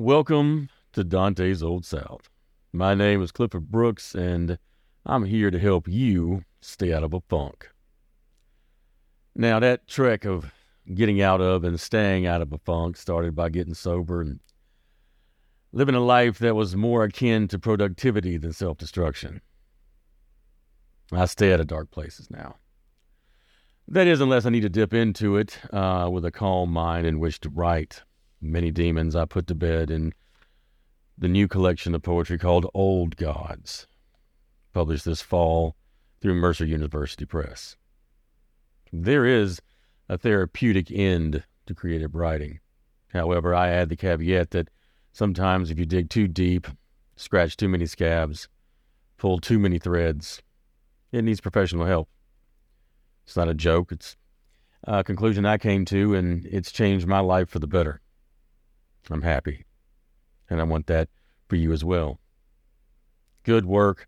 Welcome to Dante's Old South. My name is Clifford Brooks, and I'm here to help you stay out of a funk. Now, that trek of getting out of and staying out of a funk started by getting sober and living a life that was more akin to productivity than self destruction. I stay out of dark places now. That is, unless I need to dip into it uh, with a calm mind in which to write. Many demons I put to bed in the new collection of poetry called Old Gods, published this fall through Mercer University Press. There is a therapeutic end to creative writing. However, I add the caveat that sometimes if you dig too deep, scratch too many scabs, pull too many threads, it needs professional help. It's not a joke. It's a conclusion I came to, and it's changed my life for the better. I'm happy, and I want that for you as well. Good work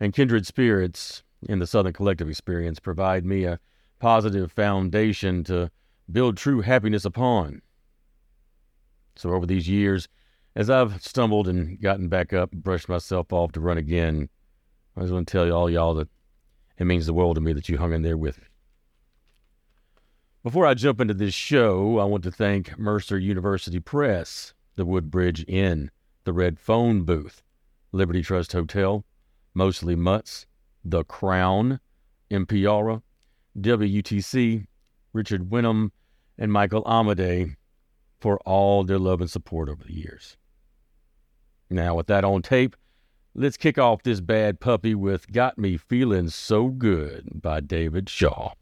and kindred spirits in the Southern Collective experience provide me a positive foundation to build true happiness upon. So, over these years, as I've stumbled and gotten back up brushed myself off to run again, I just want to tell you all y'all that it means the world to me that you hung in there with me. Before I jump into this show, I want to thank Mercer University Press, the Woodbridge Inn, the Red Phone Booth, Liberty Trust Hotel, Mostly Mutts, The Crown, Impiara, WUTC, Richard Winham, and Michael Amade for all their love and support over the years. Now, with that on tape, let's kick off this bad puppy with Got Me Feeling So Good by David Shaw.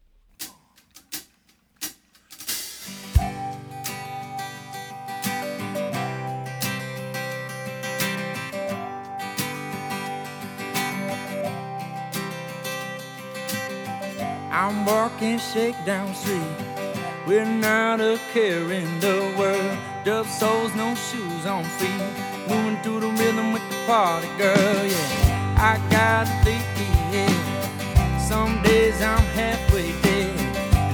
Walking shakedown street We're not a care in the world. Dub soles, no shoes on feet. Moving through the rhythm with the party girl, yeah. I got a leaky head. Some days I'm halfway dead.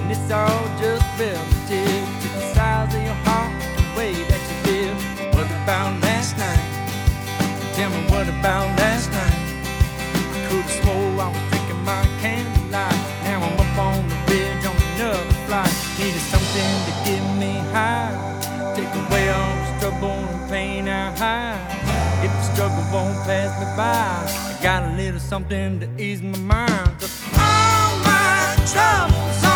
And it's all just relative to the size of your heart, the way that you live. What about last night? Tell me what about last night? Won't pass me by, I got a little something to ease my mind. all my troubles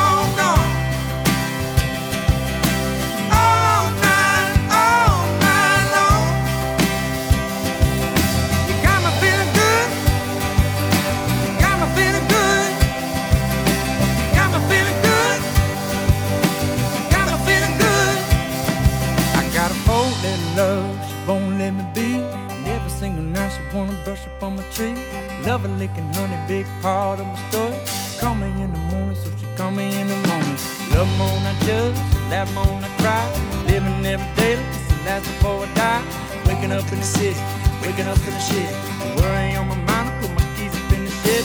licking honey, big part of my story. Call me in the morning, so she call me in the morning. Love more than I judge, laugh more than I cry. Living every day the last before I die. Waking up in the city, waking up in the shit. Worry on my mind, I put my keys up in the shed.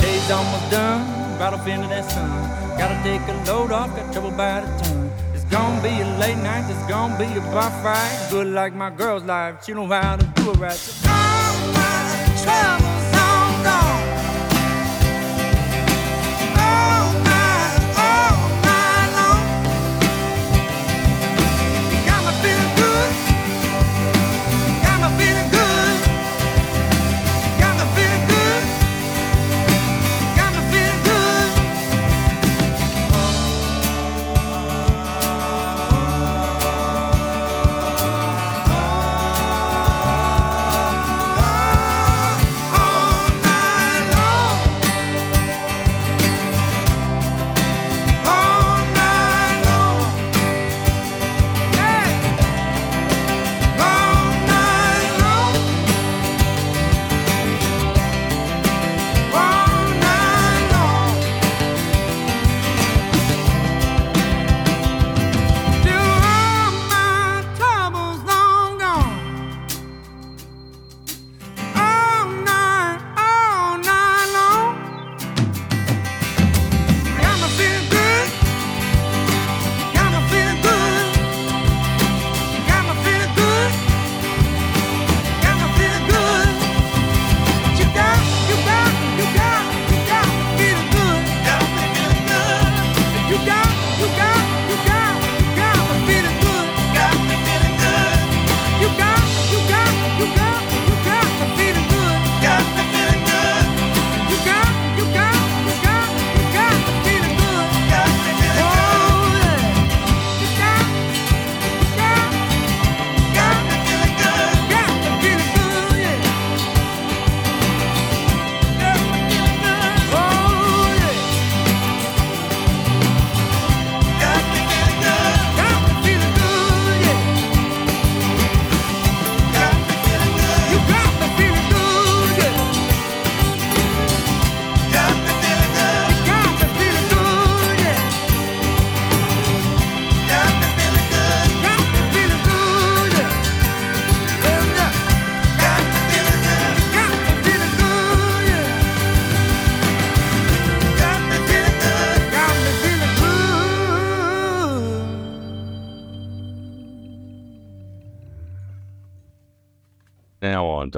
Day's almost done, right off into that sun. Gotta take a load off, got trouble by the ton. It's gonna be a late night, it's gonna be a bar fight. Good like my girl's life, she know how to do it right. So all my troubles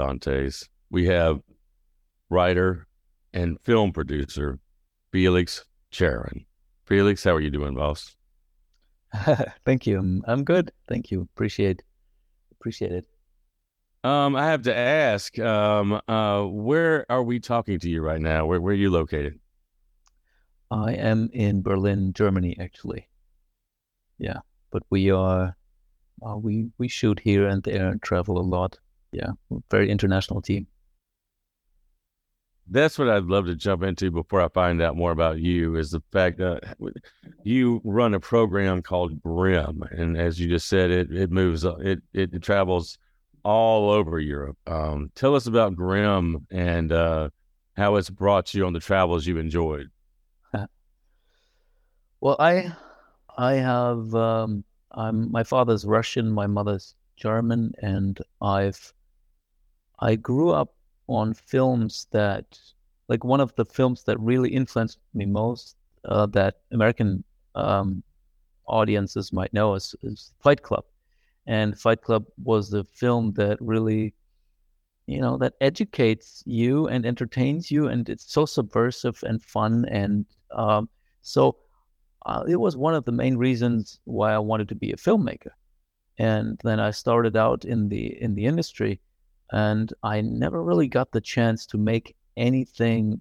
Dante's, we have writer and film producer Felix Charin. Felix, how are you doing, boss? Thank you. I'm, good. Thank you. Appreciate appreciate it. Um, I have to ask, um, uh, where are we talking to you right now? Where where are you located? I am in Berlin, Germany, actually. Yeah, but we are uh, we we shoot here and there and travel a lot. Yeah, very international team. That's what I'd love to jump into before I find out more about you. Is the fact that you run a program called Grim, and as you just said, it it moves it it travels all over Europe. Um, tell us about Grim and uh, how it's brought you on the travels you've enjoyed. Well, I I have um, I'm my father's Russian, my mother's German, and I've I grew up on films that like one of the films that really influenced me most uh, that American um, audiences might know is, is Fight Club, and Fight Club was the film that really you know that educates you and entertains you and it's so subversive and fun and um, so uh, it was one of the main reasons why I wanted to be a filmmaker. And then I started out in the in the industry, and I never really got the chance to make anything,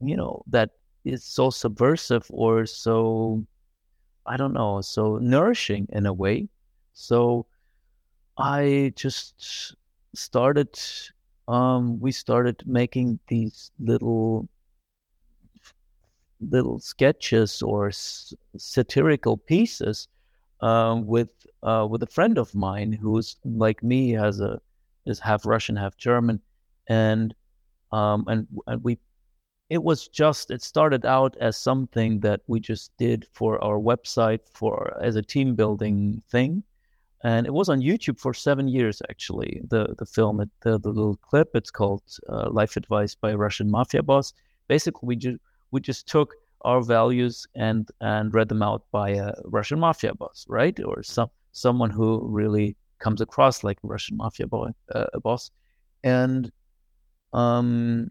you know, that is so subversive or so, I don't know, so nourishing in a way. So I just started. Um, we started making these little little sketches or s- satirical pieces uh, with uh, with a friend of mine who's like me has a is half Russian, half German, and um, and and we it was just it started out as something that we just did for our website for as a team building thing. And it was on youtube for seven years actually the the film. The, the little clip it's called uh, life advice by a russian mafia boss. Basically we just we just took our values and and read them out by a Russian mafia boss, right? Or some someone who really comes across like a Russian mafia boy, uh, boss, and um,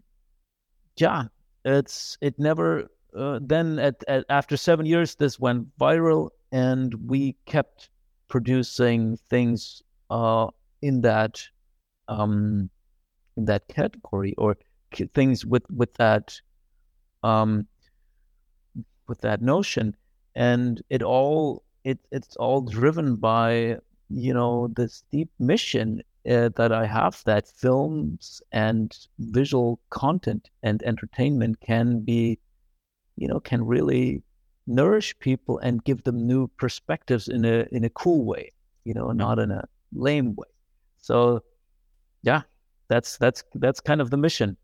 yeah, it's it never. Uh, then at, at after seven years, this went viral, and we kept producing things uh, in that um, in that category or things with with that um, with that notion, and it all it it's all driven by you know this deep mission uh, that I have that films and visual content and entertainment can be, you know, can really nourish people and give them new perspectives in a in a cool way, you know, not in a lame way. So, yeah, that's that's that's kind of the mission.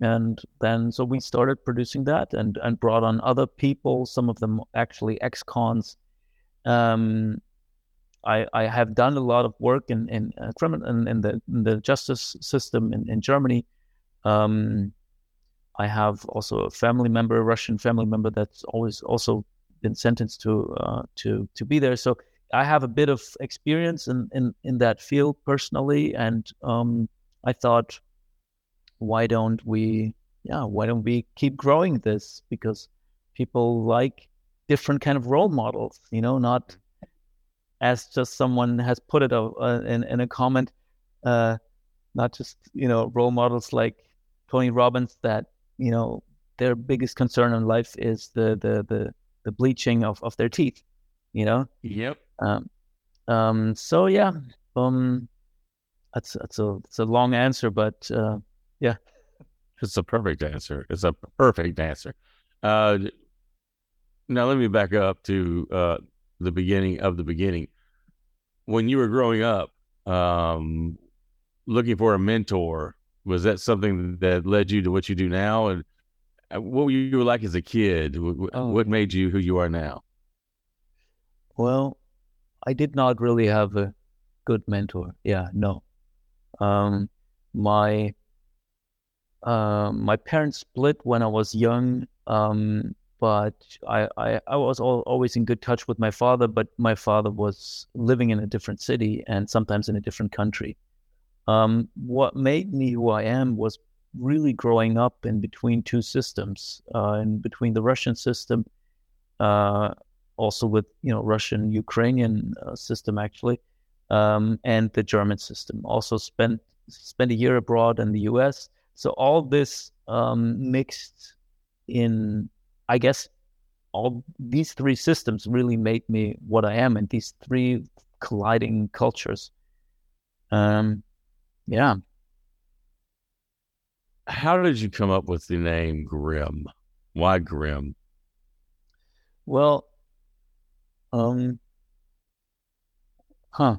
And then so we started producing that and and brought on other people, some of them actually ex-cons. Um, I, I have done a lot of work in in uh, criminal in, in, the in the justice system in, in Germany. Um, I have also a family member, a Russian family member, that's always also been sentenced to uh, to to be there. So I have a bit of experience in in, in that field personally, and um, I thought, why don't we, yeah, why don't we keep growing this because people like different kind of role models, you know, not as just someone has put it uh, in, in a comment, uh, not just, you know, role models like Tony Robbins that, you know, their biggest concern in life is the, the, the, the bleaching of, of their teeth, you know? Yep. Um, um, so yeah, um, that's, that's a, it's a long answer, but, uh, yeah. It's a perfect answer. It's a perfect answer. Uh, now let me back up to uh, the beginning of the beginning. When you were growing up, um, looking for a mentor, was that something that led you to what you do now? And uh, what were you like as a kid? What, Oh. what made you who you are now? Well, I did not really have a good mentor. Yeah, no. Um, my uh, my parents split when I was young, um, but I, I, I was al always in good touch with my father, but my father was living in a different city and sometimes in a different country. Um, what made me who I am was really growing up in between two systems, uh, in between the Russian system, uh, also with you know Russian Ukrainian uh, system actually, um, and the German system. Also spent spent a year abroad in the U.S. So all this um, mixed in, I guess, all these three systems really made me what I am, and these three colliding cultures. Um, yeah. How did you come up with the name Grim? Why Grim? Well, um, huh.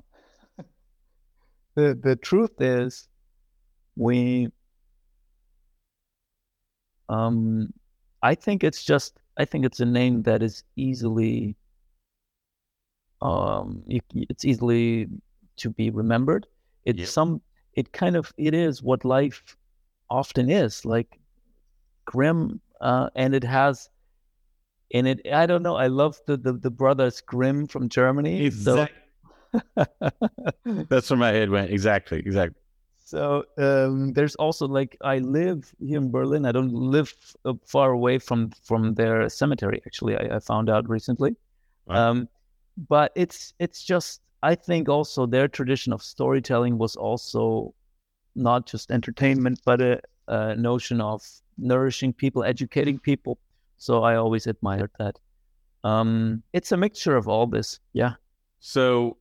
the the truth is, we, um, I think it's just I think it's a name that is easily, um, you, it's easily to be remembered. It's some, it kind of, it is what life often is like grim, uh, and it has in it. I don't know. I love the the, the brothers Grimm from Germany. So, That's where my head went. Exactly. Exactly. So um, there's also like I live here in Berlin. I don't live uh, far away from from their cemetery. Actually, I, I found out recently. Right. Um, but it's it's just I think also their tradition of storytelling was also not just entertainment, but a, a notion of nourishing people, educating people. So I always admired that. Um, it's a mixture of all this. Yeah. So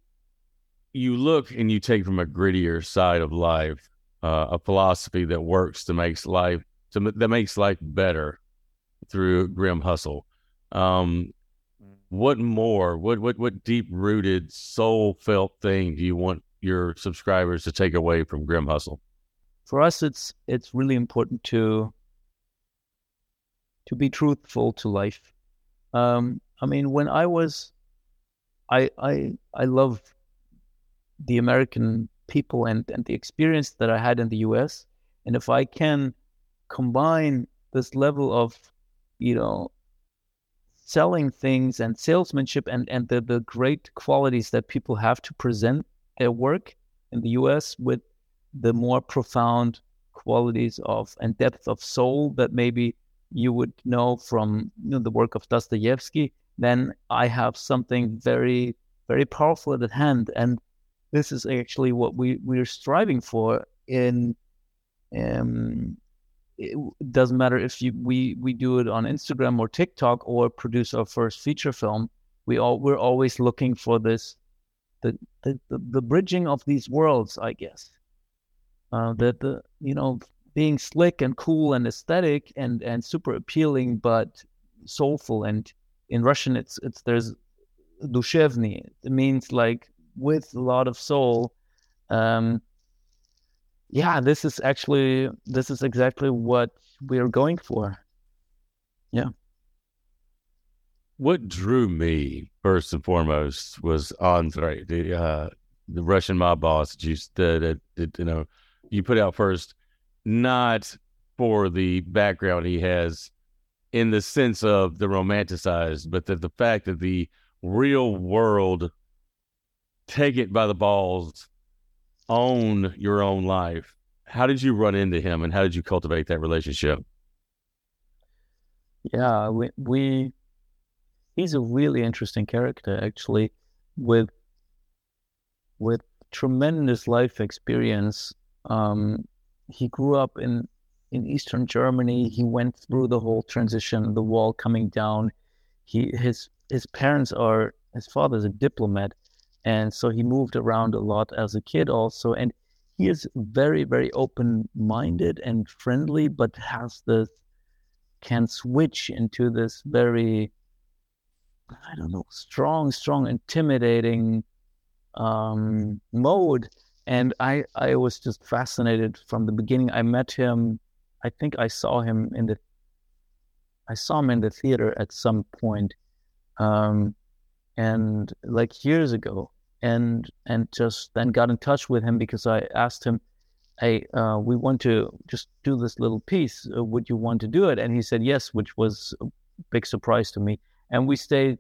you look and you take from a grittier side of life, uh, a philosophy that works to makes life to, that makes life better through grim hustle. Um, what more? What what what deep rooted, soul felt thing do you want your subscribers to take away from grim hustle? For us, it's it's really important to to be truthful to life. Um, I mean, when I was, I I I love the American people and and the experience that I had in the U.S. And if I can combine this level of, you know, selling things and salesmanship and and the the great qualities that people have to present their work in the U.S. with the more profound qualities of and depth of soul that maybe you would know from you know, the work of Dostoevsky, then I have something very, very powerful at hand. And this is actually what we, we're striving for in um it doesn't matter if you we we do it on Instagram or TikTok or produce our first feature film. We all we're always looking for this the the, the, the bridging of these worlds, I guess. Uh, that the you know being slick and cool and aesthetic and and super appealing but soulful and in russian it's it's there's dushevny it means like with a lot of soul um yeah this is actually this is exactly what we're going for Yeah. What drew me first and foremost was Andre, the uh, the Russian mob boss that you that, that you know you put out first, not for the background he has in the sense of the romanticized, but that the fact that the real world take it by the balls, own your own life. How did you run into him, and how did you cultivate that relationship? yeah we we he's a really interesting character actually with with tremendous life experience um he grew up in in eastern germany he went through the whole transition the wall coming down he his his parents are his father's a diplomat and so he moved around a lot as a kid also and he is very very open minded and friendly but has this can switch into this very I don't know, strong, strong, intimidating um, mode. And I, I was just fascinated from the beginning. I met him. I think I saw him in the, I saw him in the theater at some point, um, and like years ago, and and just then got in touch with him because I asked him, "Hey, uh, we want to just do this little piece. Uh, would you want to do it?" And he said yes, which was a big surprise to me and we stayed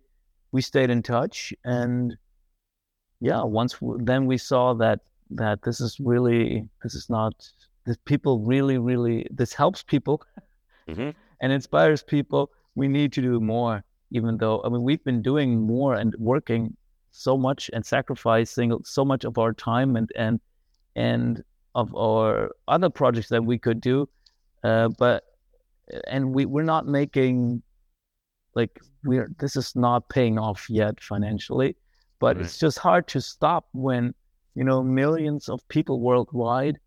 we stayed in touch and yeah once w- then we saw that that this is really this is not this people really really this helps people Mhm. and inspires people. We need to do more, even though I mean we've been doing more and working so much and sacrificing so much of our time and and and of our other projects that we could do, uh, but and we we're not making like we're this is not paying off yet financially, but Right. it's just hard to stop when you know millions of people worldwide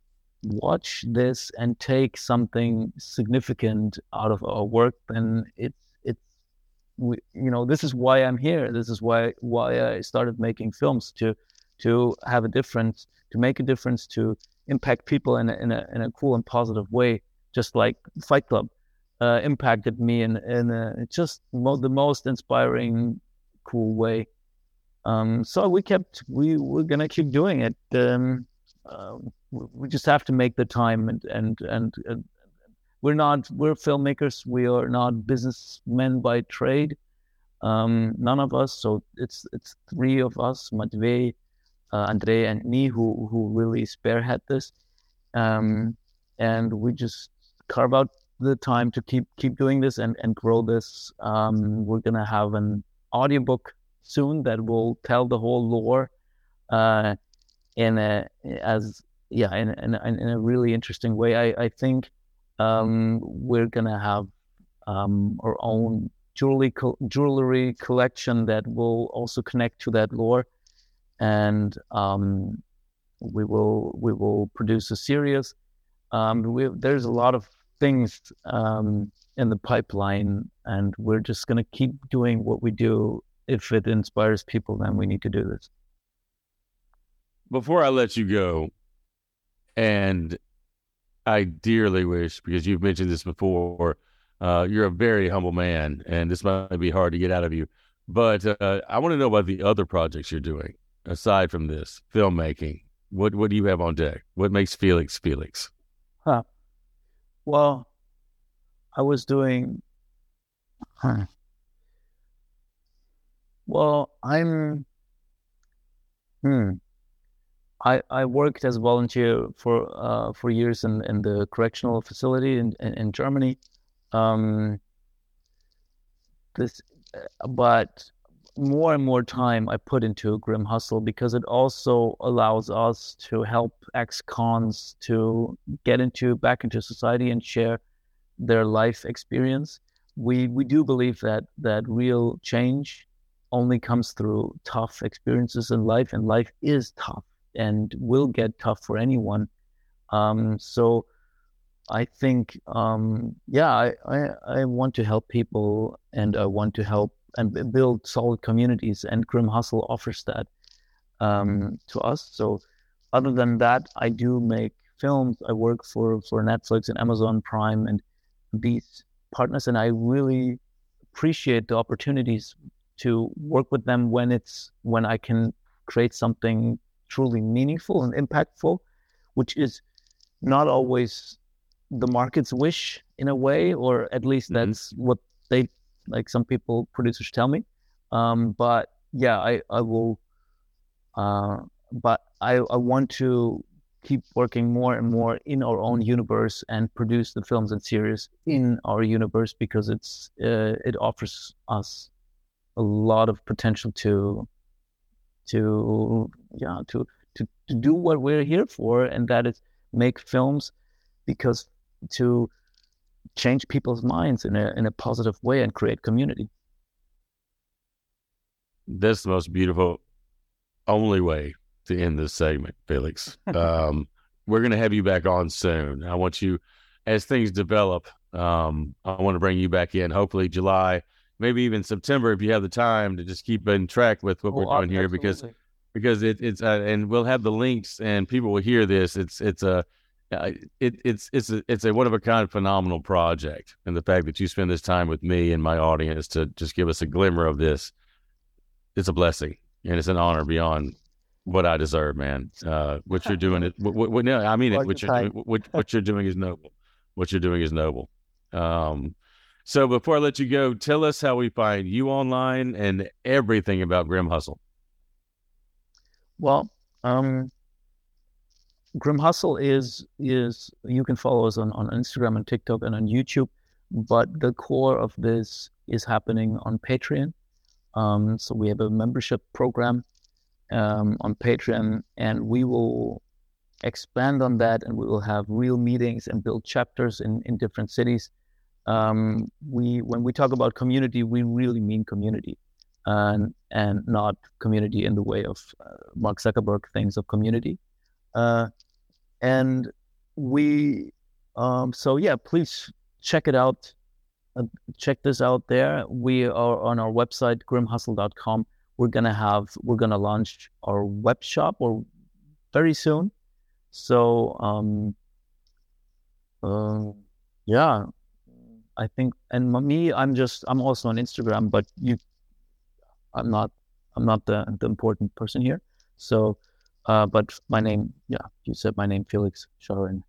watch this and take something significant out of our work then it's it's we, you know this is why i'm here. This is why why i started making films to to have a difference to make a difference to impact people in a, in a, in a cool and positive way just like fight club uh, impacted me in in a, just mo- the most inspiring cool way. Um, so we kept we we're gonna keep doing it. Um, uh, we just have to make the time and and and, and we're not we're filmmakers we are not businessmen by trade. Um, none of us so it's it's three of us Matvey, uh, Andre and me who who really spearhead this. Um, and we just carve out the time to keep keep doing this and and grow this. Um, we're gonna have an audiobook soon that will tell the whole lore uh, in a as yeah in, in in a really interesting way. I, I think um, we're gonna have um, our own jewelry co- jewelry collection that will also connect to that lore, and um, we will we will produce a series. Um, we, there's a lot of things um, in the pipeline, and we're just gonna keep doing what we do. If it inspires people, then we need to do this. Before I let you go, and I dearly wish, because you've mentioned this before, uh, you're a very humble man, and this might be hard to get out of you. But uh, I want to know about the other projects you're doing aside from this filmmaking. What what do you have on deck? What makes Felix Felix? Huh. Well, I was doing. Huh. Well, I'm. Hmm. I I worked as a volunteer for uh for years in in the correctional facility in in, in Germany. Um. This, uh, but more and more time I put into Grim Hustle because it also allows us to help ex-cons to get into back into society and share their life experience. We we do believe that that real change only comes through tough experiences in life, and life is tough and will get tough for anyone. Um, so I think, um, yeah, I, I I want to help people, and I want to help and build solid communities, and Grim Hustle offers that um, to us. So other than that, I do make films. I work for for Netflix and Amazon Prime and these partners, and I really appreciate the opportunities to work with them when it's when I can create something truly meaningful and impactful, which is not always the market's wish in a way, or at least Mhm. that's what they like. Some people producers tell me, um, but yeah, I I will. Uh, but I I want to keep working more and more in our own universe and produce the films and series in our universe because it's uh, it offers us a lot of potential to to yeah to to to do what we're here for and that is make films because to change people's minds in a in a positive way and create community That's the most beautiful, only way to end this segment, Felix. Um, we're going to have you back on soon. I want you, as things develop, um, I want to bring you back in. Hopefully, July, maybe even September, if you have the time to just keep in track with what we're Oh, doing here, because absolutely. because it, it's uh, and we'll have the links and people will hear this. It's it's a uh, it, it's it's a it's a one of a kind phenomenal project, and the fact that you spend this time with me and my audience to just give us a glimmer of this, it's a blessing and it's an honor beyond what I deserve, man. Uh, what you're doing, it. What, what, what- no, I mean it. What you're doing, what what you're doing is noble. What you're doing is noble. Um, so before I let you go, tell us how we find you online and everything about Grim Hustle. Well, um, Grim Hustle is is you can follow us on, on Instagram and TikTok and on YouTube, but the core of this is happening on Patreon. Um, so we have a membership program um, on Patreon, and we will expand on that, and we will have real meetings and build chapters in in different cities. Um, we when we talk about community, we really mean community, and and not community in the way of uh, Mark Zuckerberg thinks of community. Uh, and we, um, so yeah, please check it out. Uh, check this out there. We are on our website, grimhustle.com. We're gonna have, we're gonna launch our web shop or very soon. So, um, uh, yeah, I think, and me, I'm just, I'm also on Instagram, but you, I'm not, I'm not the, the important person here. So, uh, but my name, yeah, you said my name, Felix Charin.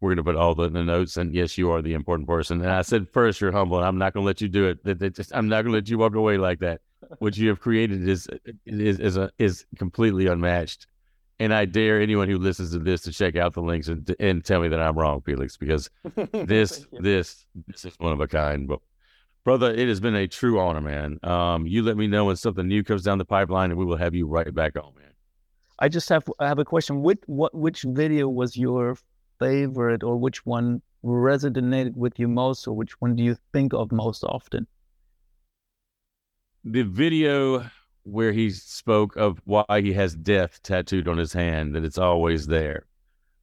We're going to put all the, the notes, and yes, you are the important person. And I said first, you're humble, and I'm not going to let you do it. That, just, I'm not going to let you walk away like that. What you have created is is is a, is completely unmatched. And I dare anyone who listens to this to check out the links and, and tell me that I'm wrong, Felix, because this this this is one of a kind. But brother, it has been a true honor, man. Um, you let me know when something new comes down the pipeline, and we will have you right back on, man. I just have I have a question. Which what which video was your favorite, or which one resonated with you most, or which one do you think of most often? The video where he spoke of why he has death tattooed on his hand, that it's always there.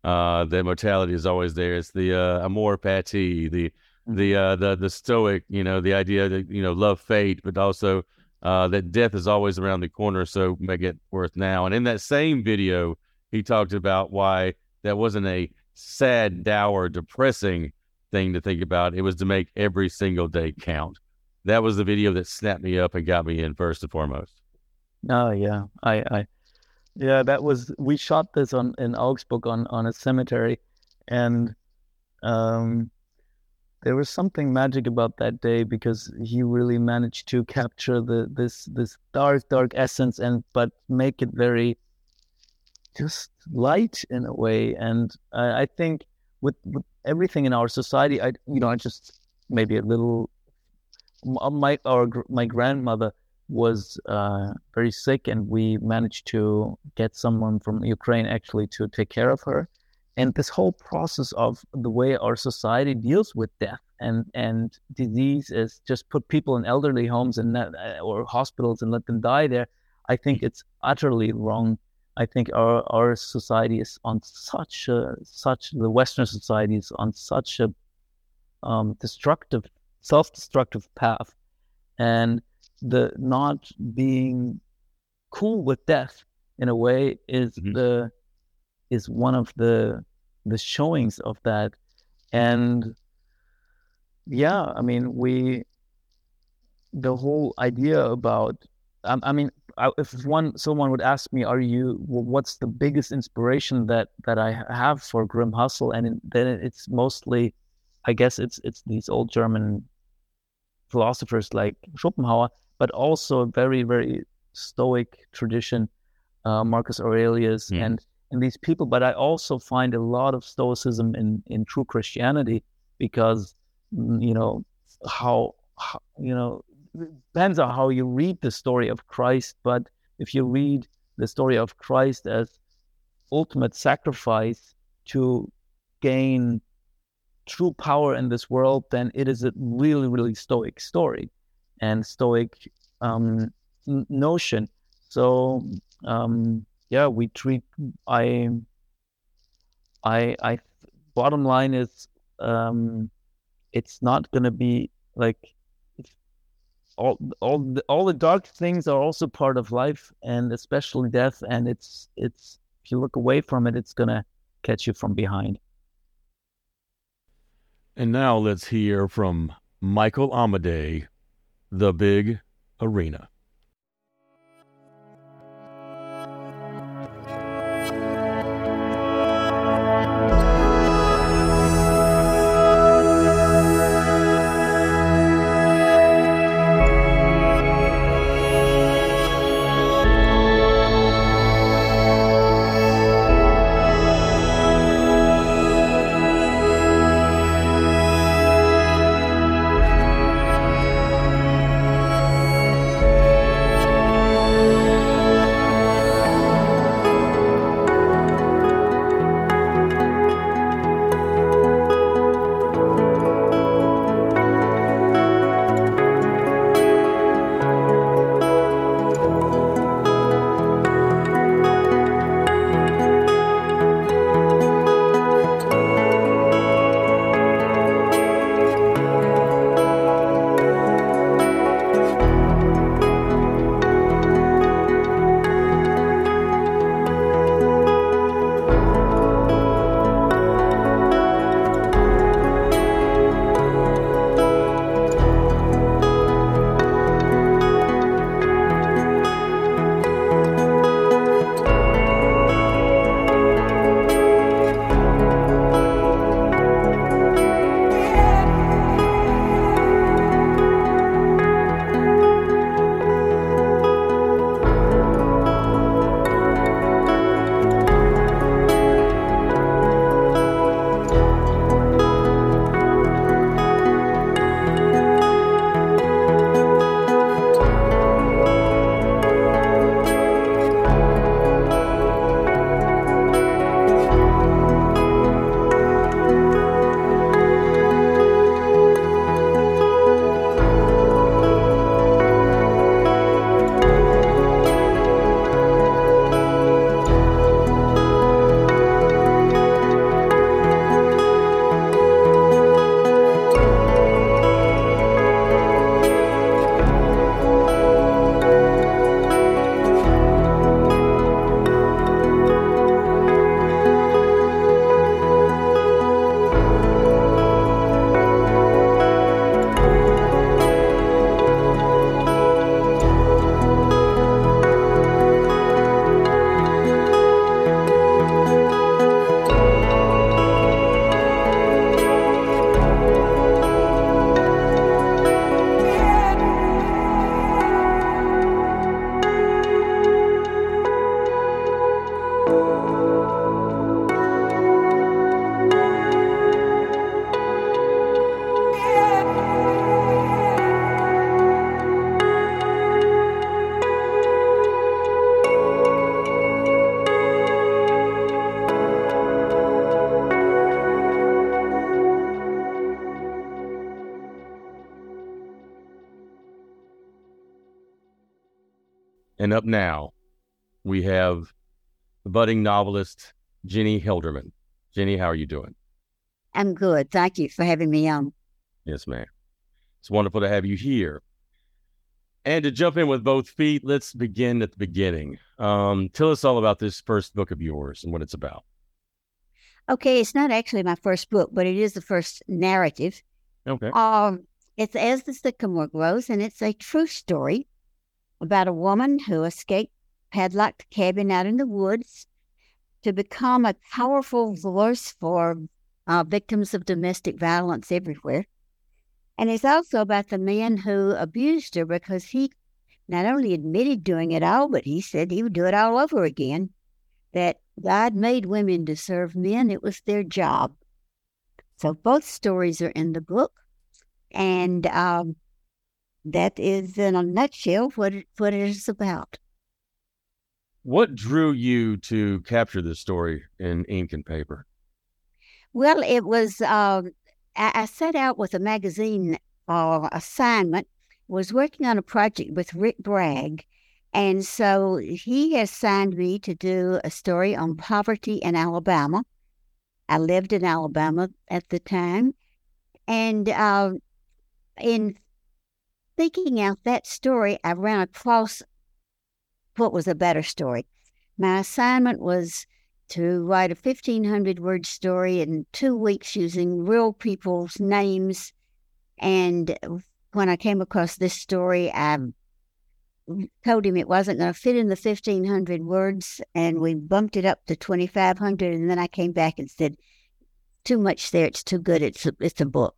Uh, that mortality is always there. It's the uh, amor fati, the the uh, the the stoic, you know, the idea that you know love fate, but also uh, that death is always around the corner, so make it worth now. And in that same video, he talked about why that wasn't a sad, dour, depressing thing to think about. It was to make every single day count. That was the video that snapped me up and got me in first and foremost. Oh yeah, I, I, yeah, that was we shot this on in Augsburg on on a cemetery, and um, there was something magic about that day because he really managed to capture the this this dark dark essence and but make it very just light in a way. And I, I think with, with everything in our society, I you know I just maybe a little my our my grandmother was uh, very sick, and we managed to get someone from Ukraine actually to take care of her. And this whole process of the way our society deals with death and and disease is just put people in elderly homes and not, or hospitals and let them die there. I think it's utterly wrong. I think our our society is on such a such the Western society is on such a um, destructive, self-destructive path, and the not being cool with death in a way is Mhm. the is one of the the showings of that and yeah i mean we the whole idea about um, i mean I, if one someone would ask me are you what's the biggest inspiration that that i have for grim hustle and then it's mostly i guess it's it's these old german philosophers like schopenhauer but also a very very stoic tradition uh, marcus aurelius Mhm. and and these people. But i also find a lot of stoicism in in true christianity because mm, you know how, how you know depends on how you read the story of christ. But if you read the story of christ as ultimate sacrifice to gain true power in this world then it is a really really stoic story and stoic um, n- notion. So um, yeah we treat i i i bottom line is um it's not to be like all all the, all the dark things are also part of life and especially death and it's it's if you look away from it it's to catch you from behind. And now let's hear from Michael Amadei, the big arena. And up now, we have the budding novelist, Jennie Helderman. Jennie, how are you doing? I'm good. Thank you for having me on. Yes, ma'am. It's wonderful to have you here. And to jump in with both feet, let's begin at the beginning. Um, tell us all about this first book of yours and what it's about. Okay, it's not actually my first book, but it is the first narrative. Okay. Um, it's As the Sycamore Grows, and it's a true story about a woman who escaped padlocked cabin out in the woods to become a powerful voice for uh, victims of domestic violence everywhere. And it's also about the man who abused her because he not only admitted doing it all, but he said he would do it all over again. That God made women to serve men, it was their job. So both stories are in the book. And um, that is, in a nutshell, what it, what it is about. What drew you to capture this story in ink and paper? Well, it was, um, I, I set out with a magazine uh, assignment, was working on a project with Rick Bragg. And so he assigned me to do a story on poverty in Alabama. I lived in Alabama at the time. And uh, in thinking out that story, I ran across what was a better story. My assignment was to write a 1500 word story in two weeks using real people's names. And when I came across this story, I told him it wasn't going to fit in the 1500 words, and we bumped it up to 2500. And then I came back and said, Too much there. It's too good. It's a, it's a book.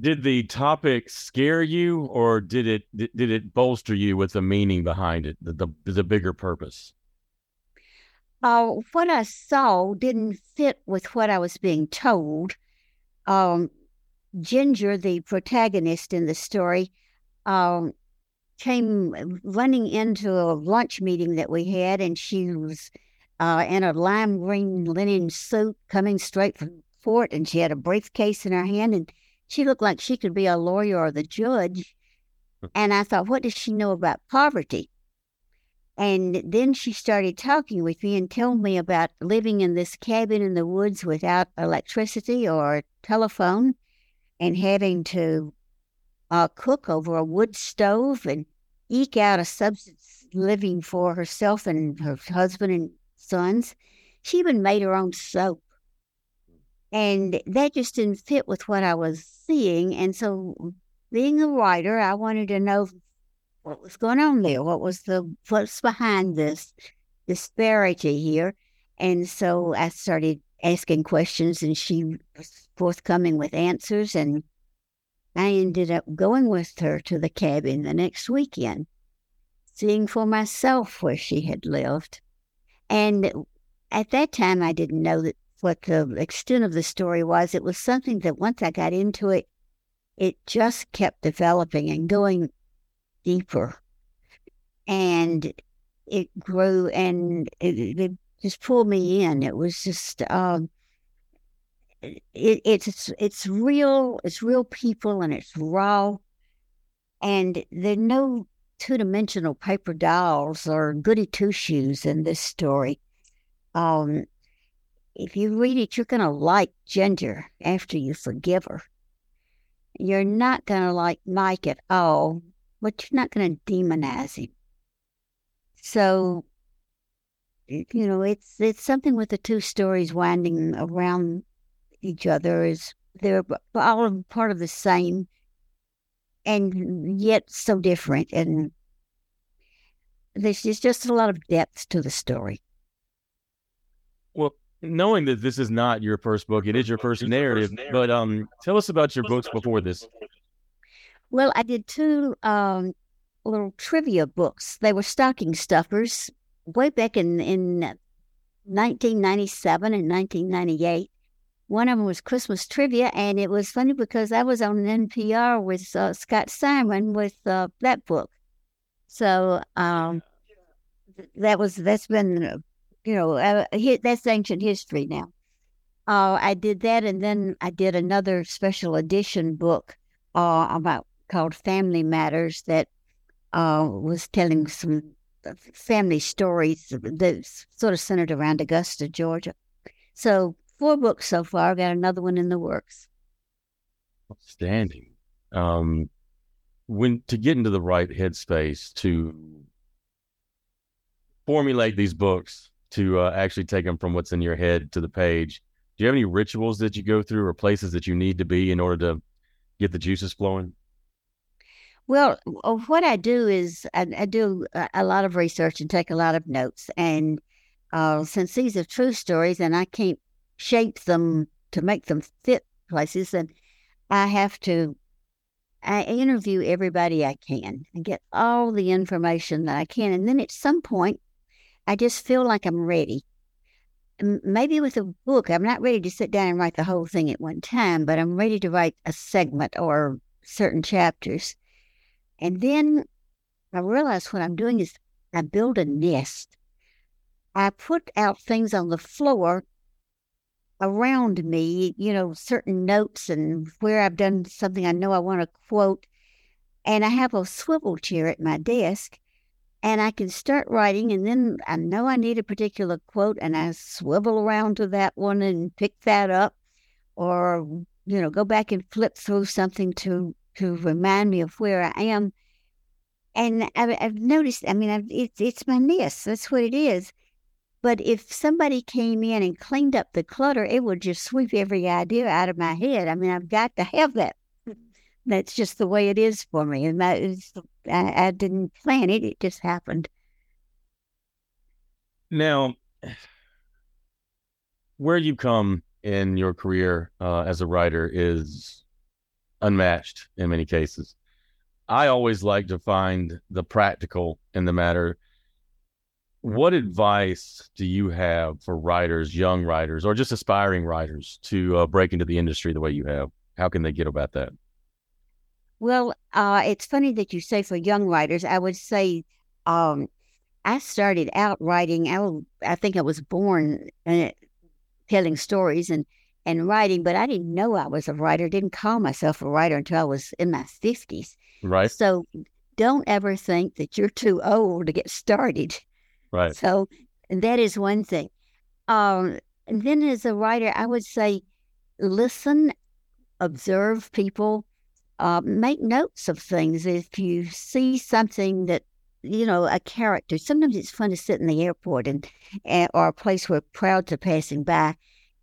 Did the topic scare you, or did it did, it bolster you with the meaning behind it, the the, the bigger purpose? Uh, what I saw didn't fit with what I was being told. Um, Ginger, the protagonist in the story, um, came running into a lunch meeting that we had, and she was uh, in a lime green linen suit coming straight from court, and she had a briefcase in her hand, and she looked like she could be a lawyer or the judge. And I thought, what does she know about poverty? And then she started talking with me and told me about living in this cabin in the woods without electricity or telephone and having to uh, cook over a wood stove and eke out a substance living for herself and her husband and sons. She even made her own soap. And that just didn't fit with what I was seeing. And so, being a writer, I wanted to know what was going on there. What was the what's behind this disparity here? And so I started asking questions, and she was forthcoming with answers. And I ended up going with her to the cabin the next weekend, seeing for myself where she had lived. And at that time, I didn't know that what the extent of the story was. It was something that once I got into it, it just kept developing and going deeper. And it grew and it, it just pulled me in. It was just, um, it, it's it's real. It's real people, and it's raw. And there are no two-dimensional paper dolls or goody two-shoes in this story. Um, if you read it, you're going to like Ginger after you forgive her. You're not going to like Mike at all, but you're not going to demonize him. So, you know, it's it's something with the two stories winding around each other. Is they're all part of the same, and yet so different. And there's just, just a lot of depth to the story. Well, knowing that this is not your first book, it is your first narrative. But um, tell us about your books before this. Well, I did two um, little trivia books. They were stocking stuffers way back in in 1997 and 1998. One of them was Christmas trivia, and it was funny because I was on NPR with uh, Scott Simon with uh, that book. So um, that was that's been you know, uh, that's ancient history now. Uh, I did that, and then I did another special edition book uh, about called Family Matters that uh, was telling some uh, family stories that sort of centered around Augusta, Georgia. So four books so far. I've got another one in the works. Outstanding. Um, when to get into the right headspace to formulate these books to uh, actually take them from what's in your head to the page. Do you have any rituals that you go through or places that you need to be in order to get the juices flowing? Well, what I do is I, I do a, lot of research and take a lot of notes. And uh, since these are true stories and I can't shape them to make them fit places, then I have to I interview everybody I can and get all the information that I can. And then at some point, I just feel like I'm ready. Maybe with a book, I'm not ready to sit down and write the whole thing at one time, but I'm ready to write a segment or certain chapters. And then I realize what I'm doing is I build a nest. I put out things on the floor around me, you know, certain notes and where I've done something I know I want to quote. And I have a swivel chair at my desk and I can start writing. And then I know I need a particular quote and I swivel around to that one and pick that up or, you know, go back and flip through something to, to remind me of where I am. And I've, I've noticed, I mean, I've, it's, it's my nest. That's what it is. But if somebody came in and cleaned up the clutter, it would just sweep every idea out of my head. I mean, I've got to have that. That's just the way it is for me. And that is, I, I didn't plan it, it just happened. Now, where you come in your career uh, as a writer is unmatched in many cases. I always like to find the practical in the matter. What advice do you have for writers, young writers, or just aspiring writers to uh, break into the industry the way you have? How can they get about that? Well, uh, it's funny that you say for young writers. I would say um, I started out writing. I think I was born uh, telling stories and, and writing, but I didn't know I was a writer. Didn't call myself a writer until I was in my fifties. Right, So don't ever think that you're too old to get started. right. So that is one thing. Um, and then as a writer, I would say listen, observe people, uh, make notes of things. If you see something that, you know, a character, sometimes it's fun to sit in the airport and, and or a place where crowds are passing by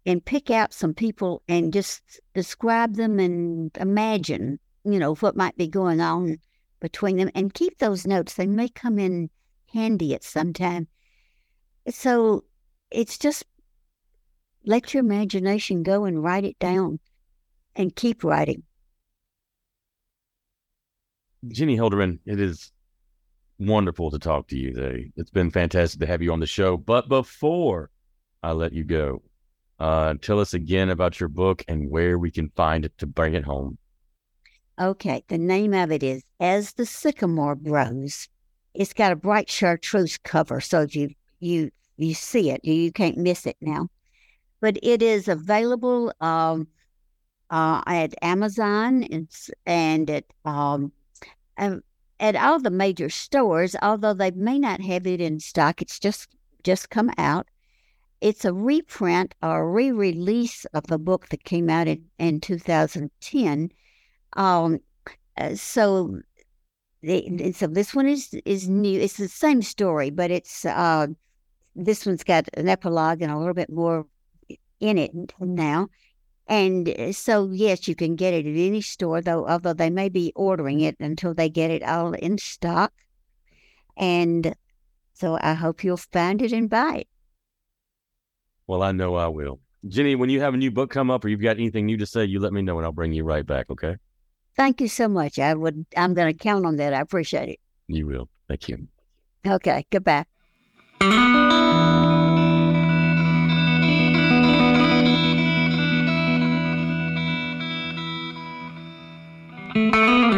and pick out some people and just describe them and imagine, you know, what might be going on between them and keep those notes. They may come in handy at some time. So it's just let your imagination go and write it down and keep writing. Jennie Helderman, it is wonderful to talk to you today. It's been fantastic to have you on the show. But before I let you go, uh, tell us again about your book and where we can find it to bring it home. Okay, the name of it is As the Sycamore Grows. It's got a bright chartreuse cover, so you you you see it, you, you can't miss it now. But it is available um, uh, at Amazon and, and at um, um, at all the major stores. Although they may not have it in stock, it's just just come out. It's a reprint or re-release of a book that came out in, in 2010. Um, uh, so, so this one is is new. It's the same story, but it's uh, this one's got an epilogue and a little bit more in it now. And uh, so, yes, you can get it at any store, though. Although they may be ordering it until they get it all in stock. And so, I hope you'll find it and buy it. Well, I know I will. Jennie, when you have a new book come up or you've got anything new to say, you let me know and I'll bring you right back. Okay. Thank you so much. I would. I'm going to count on that. I appreciate it. You will. Thank you. Okay. Goodbye. Música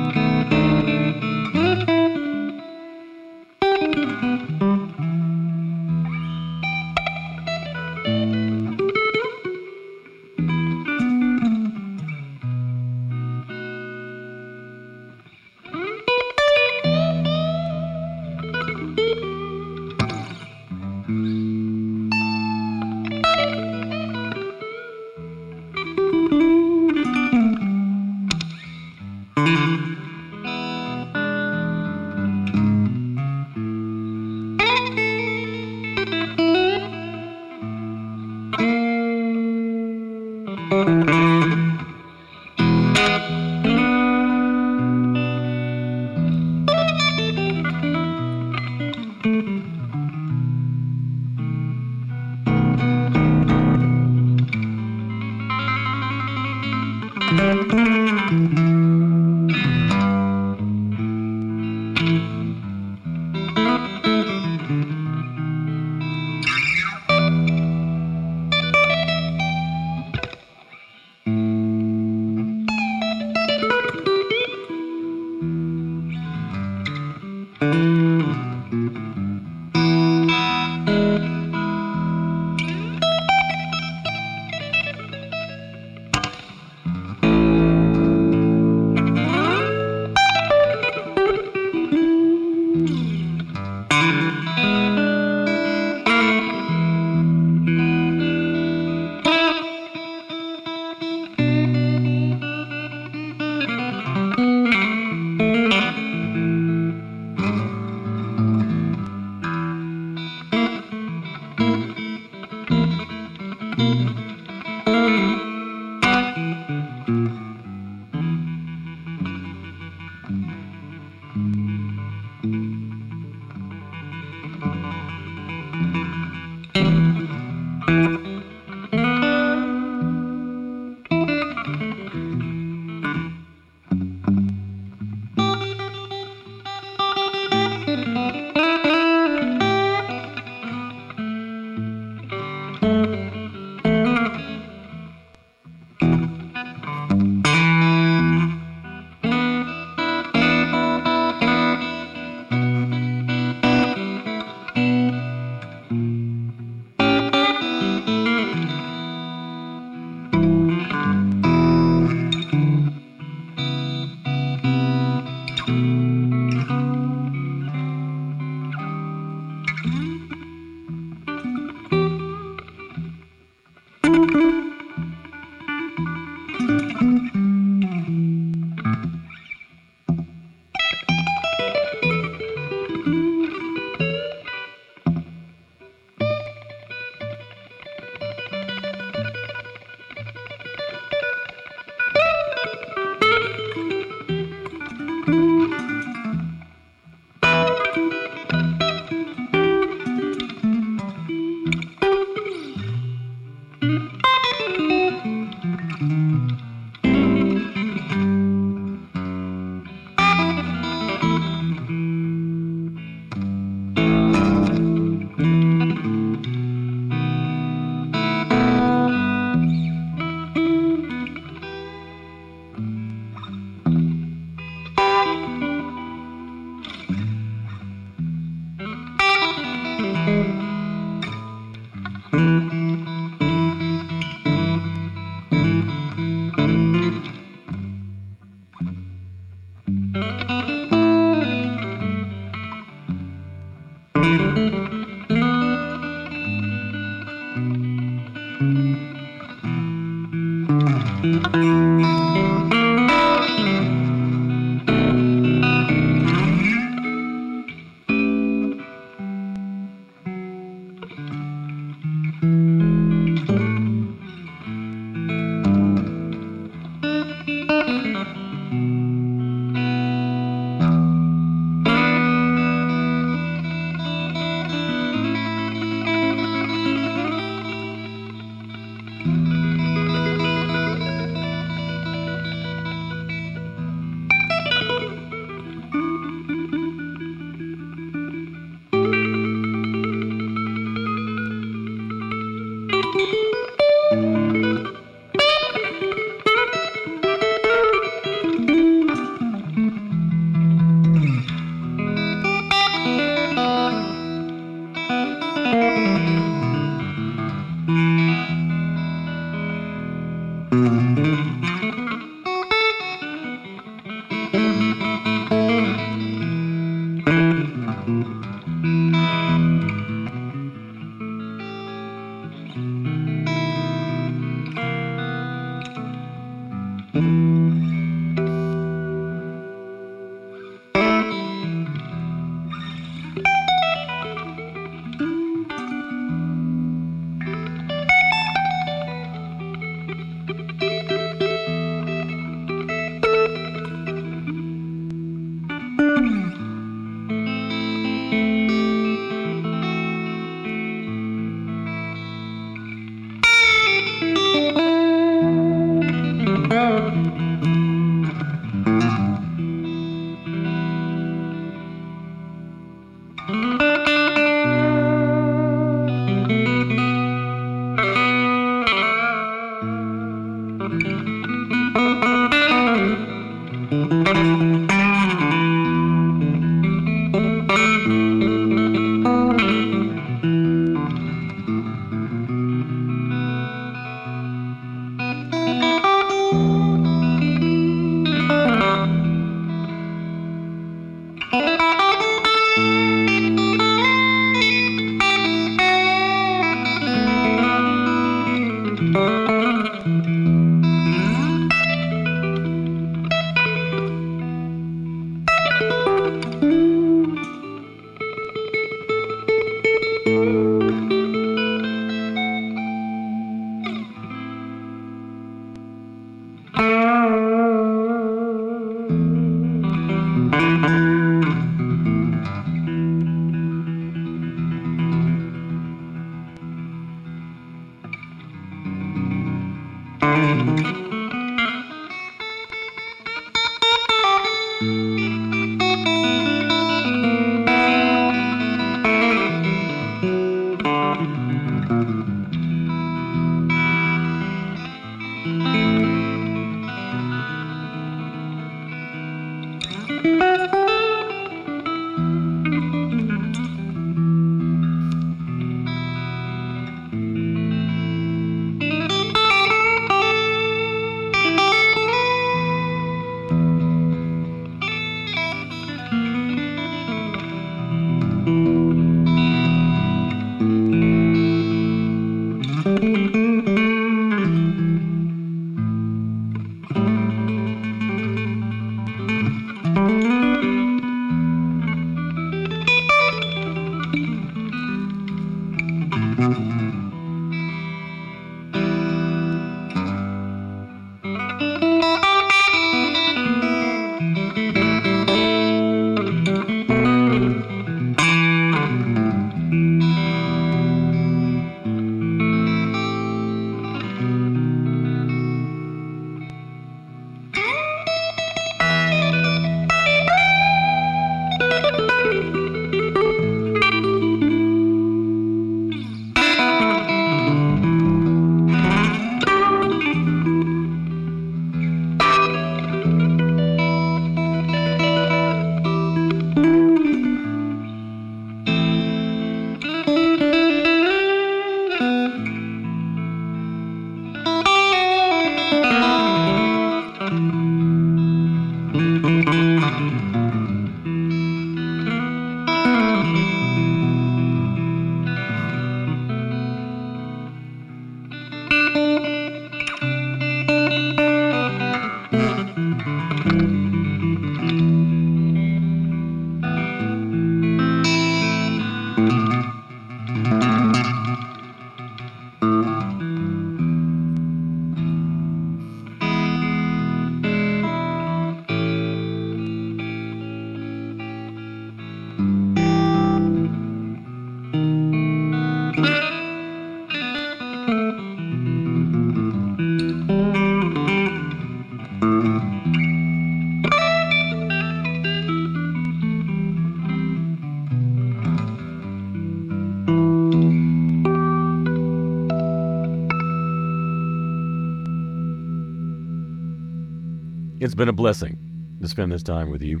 It's been a blessing to spend this time with you.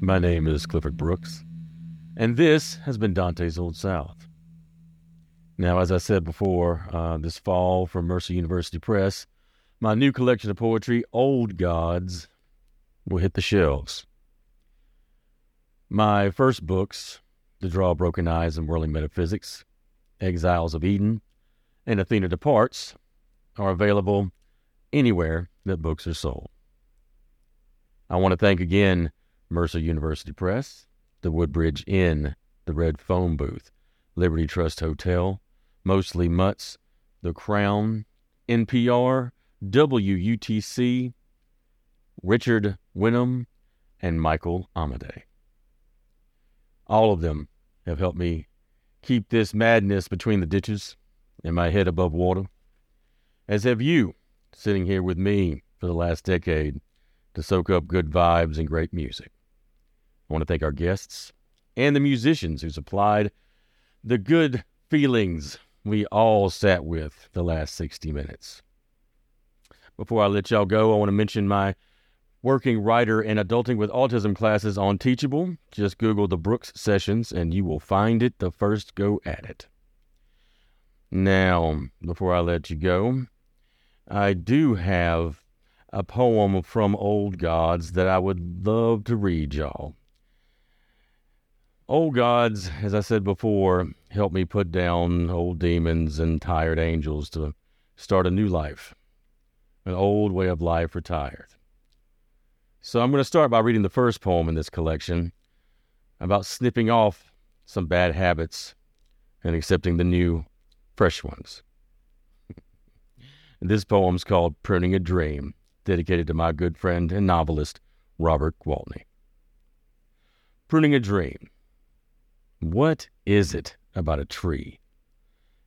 My name is Clifford Brooks, and this has been Dante's Old South. Now, as I said before, uh, this fall from Mercer University Press, my new collection of poetry, Old Gods, will hit the shelves. My first books, To Draw Broken Eyes and Whirling Metaphysics, Exiles of Eden, and Athena Departs, are available anywhere that books are sold. I want to thank again Mercer University Press, the Woodbridge Inn, the Red Phone Booth, Liberty Trust Hotel, Mostly Mutts, The Crown, NPR, WUTC, Richard Winham, and Michael Amadei. All of them have helped me keep this madness between the ditches and my head above water, as have you sitting here with me for the last decade to soak up good vibes and great music. I want to thank our guests and the musicians who supplied the good feelings we all sat with the last 60 minutes. Before I let y'all go, I want to mention my working writer and adulting with autism classes on Teachable. Just Google the Brooks Sessions and you will find it the first go at it. Now, before I let you go, I do have a poem from Old Gods that I would love to read y'all. Old gods, as I said before, help me put down old demons and tired angels to start a new life, an old way of life retired. So I'm going to start by reading the first poem in this collection about snipping off some bad habits and accepting the new, fresh ones. this poem's called Pruning a Dream, dedicated to my good friend and novelist, Robert Gwaltney. Pruning a Dream. What is it about a tree?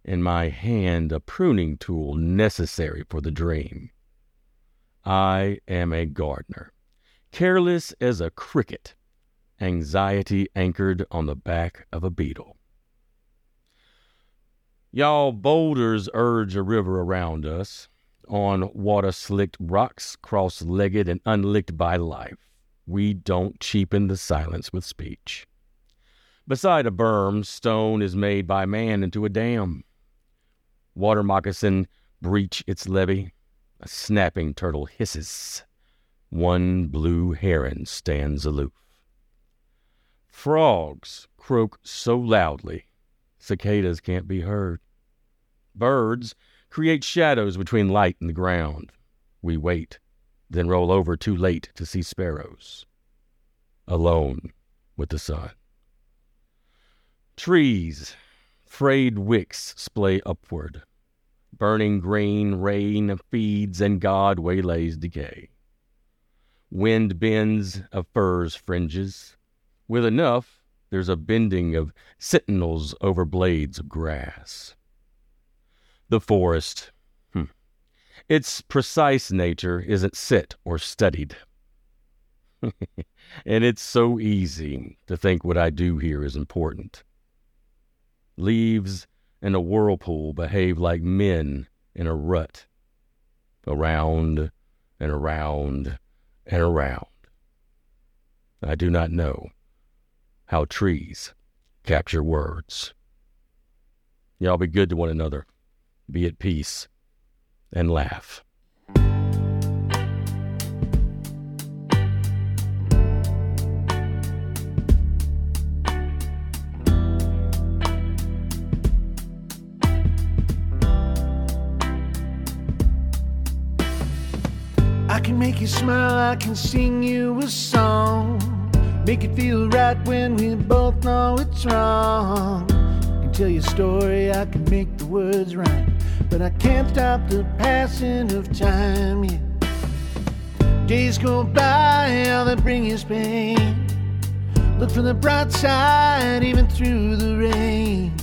In my hand, a pruning tool necessary for the dream. I am a gardener, careless as a cricket, anxiety anchored on the back of a beetle. Y'all boulders urge a river around us, on water slicked rocks, cross legged and unlicked by life. We don't cheapen the silence with speech. Beside a berm, stone is made by man into a dam. Water moccasin breach its levee. A snapping turtle hisses. One blue heron stands aloof. Frogs croak so loudly, cicadas can't be heard. Birds create shadows between light and the ground. We wait, then roll over too late to see sparrows. Alone with the sun. Trees, frayed wicks splay upward. Burning green rain feeds and God waylays decay. Wind bends of firs fringes. With enough, there's a bending of sentinels over blades of grass. The forest. Hmm. Its precise nature isn't sit or studied. and it's so easy to think what I do here is important. Leaves in a whirlpool behave like men in a rut, around and around and around. I do not know how trees capture words. Y'all be good to one another, be at peace, and laugh. I can make you smile, I can sing you a song. Make it feel right when we both know it's wrong. Can tell you a story, I can make the words rhyme. But I can't stop the passing of time, yeah. Days go by, all that bring is pain. Look for the bright side, even through the rain.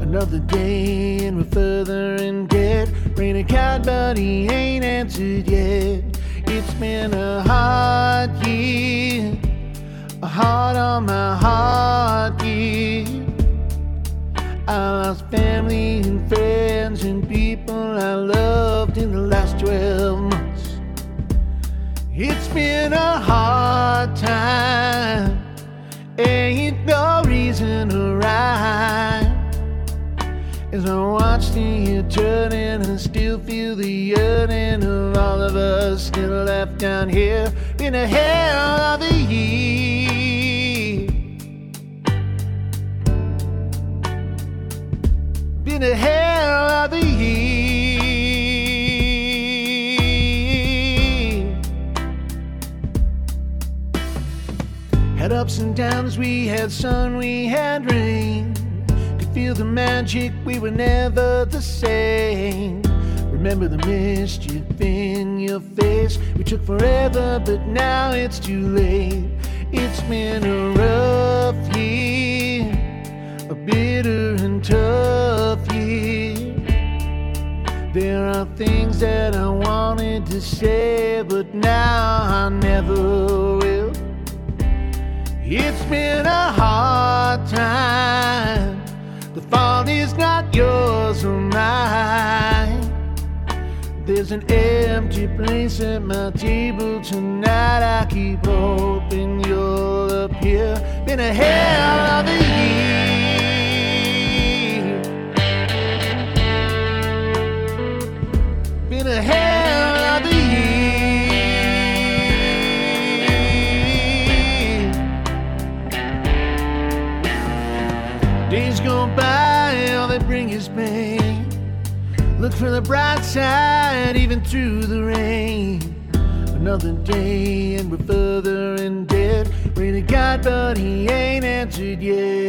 Another day and we're further in debt. Rain a card, but he ain't answered yet. It's been a hard year, a hard on my heart year. I lost family and friends and people I loved in the last 12 months. It's been a hard time, ain't no reason to rhyme. As I watch the year turning, I still feel the yearning of all of us still left down here in the hell of the year. Been a hell of the year. Had ups and downs, we had sun, we had rain. Could feel the magic, we were never the same. Remember the mischief in your face. We took forever, but now it's too late. It's been a rough year, bitter and tough year. There are things that I wanted to say, but now I never will. It's been a hard time. The fault is not yours or mine. There's an empty place at my table tonight. I keep hoping you'll appear. Been a hell of a year. driving through the rain. Another day and we're further in debt. Pray to God, but He ain't answered yet.